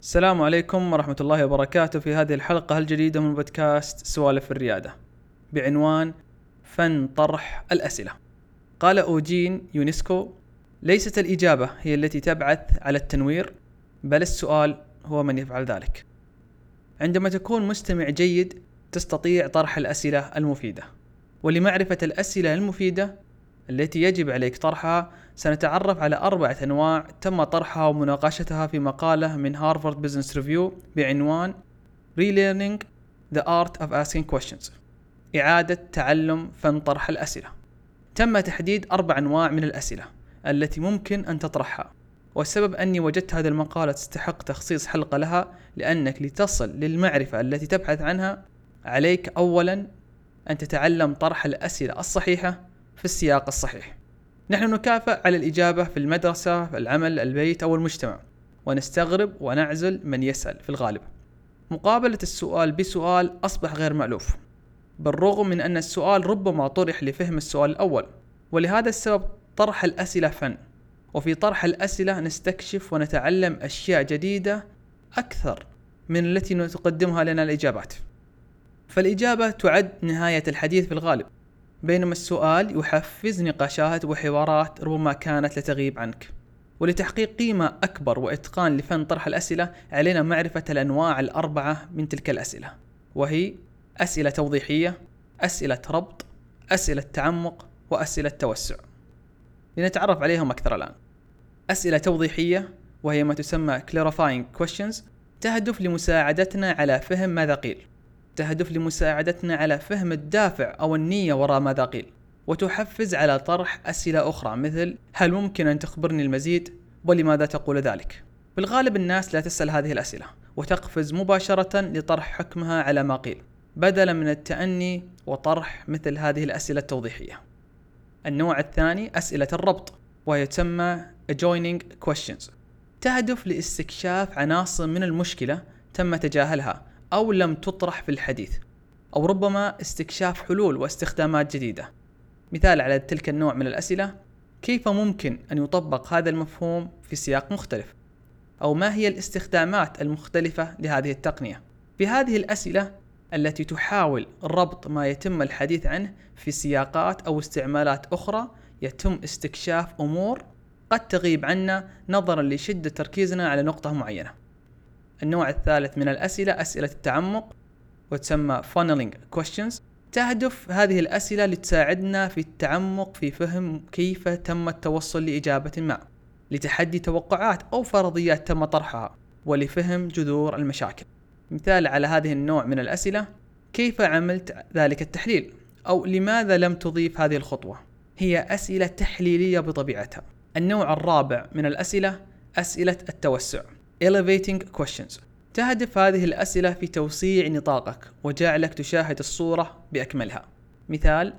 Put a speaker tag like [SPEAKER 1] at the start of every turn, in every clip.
[SPEAKER 1] السلام عليكم ورحمة الله وبركاته في هذه الحلقة الجديدة من بودكاست سوالف الريادة بعنوان فن طرح الأسئلة. قال أوجين يونسكو ليست الإجابة هي التي تبعث على التنوير بل السؤال هو من يفعل ذلك. عندما تكون مستمع جيد تستطيع طرح الأسئلة المفيدة ولمعرفة الأسئلة المفيدة التي يجب عليك طرحها. سنتعرف على أربعة أنواع تم طرحها ومناقشتها في مقالة من Harvard Business Review بعنوان Relearning the Art of Asking Questions. إعادة تعلم فن طرح الأسئلة. تم تحديد أربع أنواع من الأسئلة التي ممكن أن تطرحها. والسبب أني وجدت هذه المقالة تستحق تخصيص حلقة لها لأنك لتصل للمعرفة التي تبحث عنها عليك أولا أن تتعلم طرح الأسئلة الصحيحة في السياق الصحيح. نحن نكافئ على الإجابة في المدرسة العمل البيت أو المجتمع. ونستغرب ونعزل من يسأل في الغالب. مقابلة السؤال بسؤال أصبح غير مألوف. بالرغم من أن السؤال ربما طرح لفهم السؤال الأول. ولهذا السبب طرح الأسئلة فن. وفي طرح الأسئلة نستكشف ونتعلم أشياء جديدة أكثر من التي تقدمها لنا الإجابات. فالإجابة تعد نهاية الحديث في الغالب. بينما السؤال يحفز نقاشات وحوارات ربما كانت لتغيب عنك. ولتحقيق قيمة أكبر وإتقان لفن طرح الأسئلة علينا معرفة الأنواع الأربعة من تلك الأسئلة. وهي أسئلة توضيحية أسئلة ربط أسئلة تعمق وأسئلة توسع. لنتعرف عليهم أكثر الآن. أسئلة توضيحية وهي ما تسمى clarifying questions تهدف لمساعدتنا على فهم ماذا قيل. تهدف لمساعدتنا على فهم الدافع أو النية وراء ماذا قيل وتحفز على طرح أسئلة أخرى مثل هل ممكن أن تخبرني المزيد؟ ولماذا تقول ذلك؟ بالغالب الناس لا تسأل هذه الأسئلة وتقفز مباشرة لطرح حكمها على ما قيل بدلا من التأني وطرح مثل هذه الأسئلة التوضيحية. النوع الثاني أسئلة الربط وهي تسمى adjoining questions. تهدف لاستكشاف عناصر من المشكلة تم تجاهلها أو لم تطرح في الحديث أو ربما استكشاف حلول واستخدامات جديدة. مثال على تلك النوع من الأسئلة كيف ممكن أن يطبق هذا المفهوم في سياق مختلف؟ أو ما هي الاستخدامات المختلفة لهذه التقنية؟ في هذه الأسئلة التي تحاول ربط ما يتم الحديث عنه في سياقات أو استعمالات أخرى يتم استكشاف أمور قد تغيب عنا نظرا لشدة تركيزنا على نقطة معينة. النوع الثالث من الأسئلة أسئلة التعمق وتسمى funneling questions. تهدف هذه الأسئلة لتساعدنا في التعمق في فهم كيف تم التوصل لإجابة ما لتحدي توقعات أو فرضيات تم طرحها ولفهم جذور المشاكل. مثال على هذه النوع من الأسئلة كيف عملت ذلك التحليل؟ أو لماذا لم تضيف هذه الخطوة؟ هي أسئلة تحليلية بطبيعتها. النوع الرابع من الأسئلة أسئلة التوسع. Elevating Questions. تهدف هذه الأسئلة في توسيع نطاقك وجعلك تشاهد الصورة بأكملها. مثال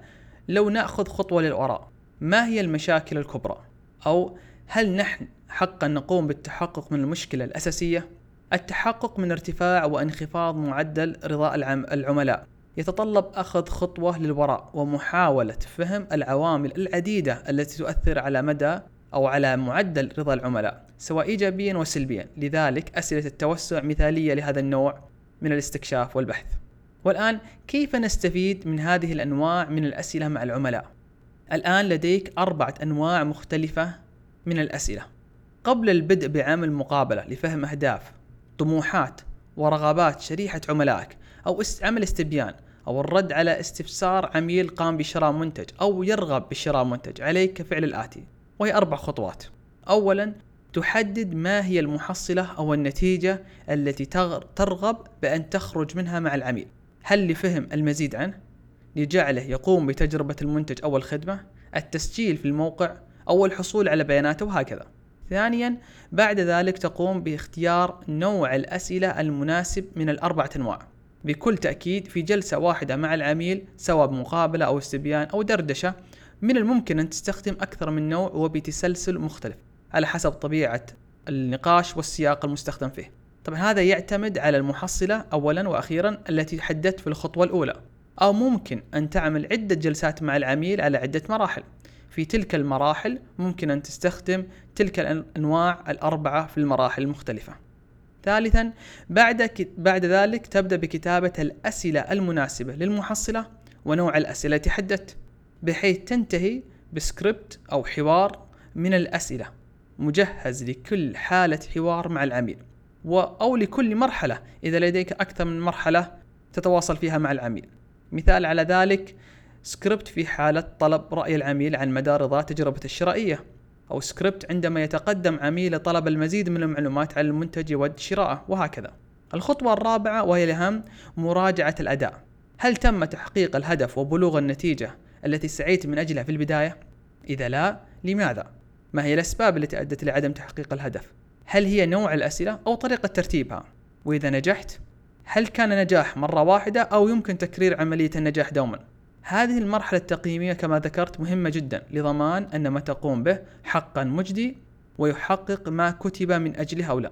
[SPEAKER 1] لو نأخذ خطوة للوراء ما هي المشاكل الكبرى؟ أو هل نحن حقا نقوم بالتحقق من المشكلة الأساسية؟ التحقق من ارتفاع وانخفاض معدل رضاء العملاء. يتطلب أخذ خطوة للوراء ومحاولة فهم العوامل العديدة التي تؤثر على مدى أو على معدل رضا العملاء سواء إيجابيا وسلبيا لذلك أسئلة التوسع مثالية لهذا النوع من الاستكشاف والبحث. والآن كيف نستفيد من هذه الأنواع من الأسئلة مع العملاء؟ الآن لديك أربعة أنواع مختلفة من الأسئلة. قبل البدء بعمل مقابلة لفهم أهداف طموحات ورغبات شريحة عملائك أو عمل استبيان أو الرد على استفسار عميل قام بشراء منتج أو يرغب بشراء منتج عليك فعل الآتي. وهي أربع خطوات أولا تحدد ما هي المحصلة أو النتيجة التي ترغب بأن تخرج منها مع العميل هل لفهم المزيد عنه؟ لجعله يقوم بتجربة المنتج أو الخدمة؟ التسجيل في الموقع؟ أو الحصول على بياناته وهكذا ثانيا بعد ذلك تقوم باختيار نوع الأسئلة المناسب من الأربعة أنواع بكل تأكيد في جلسة واحدة مع العميل سواء بمقابلة أو استبيان أو دردشة من الممكن أن تستخدم أكثر من نوع وبتسلسل مختلف على حسب طبيعة النقاش والسياق المستخدم فيه. طبعا هذا يعتمد على المحصلة أولا وأخيرا التي حددت في الخطوة الأولى. أو ممكن أن تعمل عدة جلسات مع العميل على عدة مراحل. في تلك المراحل ممكن أن تستخدم تلك الأنواع الأربعة في المراحل المختلفة. ثالثا بعد بعد ذلك تبدأ بكتابة الأسئلة المناسبة للمحصلة ونوع الأسئلة التي حددت بحيث تنتهي بسكريبت أو حوار من الأسئلة. مجهز لكل حالة حوار مع العميل. أو لكل مرحلة إذا لديك أكثر من مرحلة تتواصل فيها مع العميل. مثال على ذلك سكريبت في حالة طلب رأي العميل عن مدى رضا تجربة الشرائية. أو سكريبت عندما يتقدم عميل لطلب المزيد من المعلومات عن المنتج يود شراءه وهكذا. الخطوة الرابعة وهي الأهم مراجعة الأداء. هل تم تحقيق الهدف وبلوغ النتيجة؟ التي سعيت من أجلها في البداية؟ إذا لا لماذا؟ ما هي الأسباب التي أدت لعدم تحقيق الهدف؟ هل هي نوع الأسئلة أو طريقة ترتيبها؟ وإذا نجحت هل كان نجاح مرة واحدة أو يمكن تكرير عملية النجاح دوما؟ هذه المرحلة التقييمية كما ذكرت مهمة جدا لضمان أن ما تقوم به حقا مجدي ويحقق ما كتب من أجله أو لا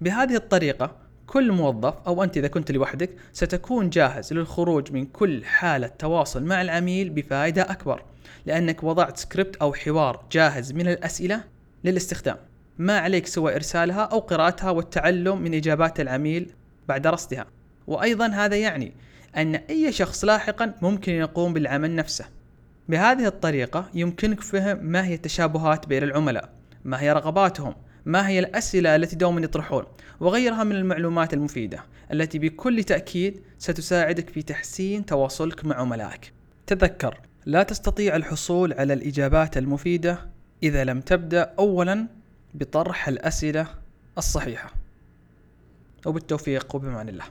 [SPEAKER 1] بهذه الطريقة كل موظف أو أنت إذا كنت لوحدك ستكون جاهز للخروج من كل حالة تواصل مع العميل بفائدة أكبر لأنك وضعت سكريبت أو حوار جاهز من الأسئلة للاستخدام. ما عليك سوى إرسالها أو قراءتها والتعلم من إجابات العميل بعد رصدها. وأيضا هذا يعني أن أي شخص لاحقا ممكن يقوم بالعمل نفسه. بهذه الطريقة يمكنك فهم ما هي التشابهات بين العملاء ما هي رغباتهم ما هي الأسئلة التي دوما يطرحون وغيرها من المعلومات المفيدة التي بكل تأكيد ستساعدك في تحسين تواصلك مع عملائك تذكر لا تستطيع الحصول على الإجابات المفيدة إذا لم تبدأ أولا بطرح الأسئلة الصحيحة. وبالتوفيق وبمان الله.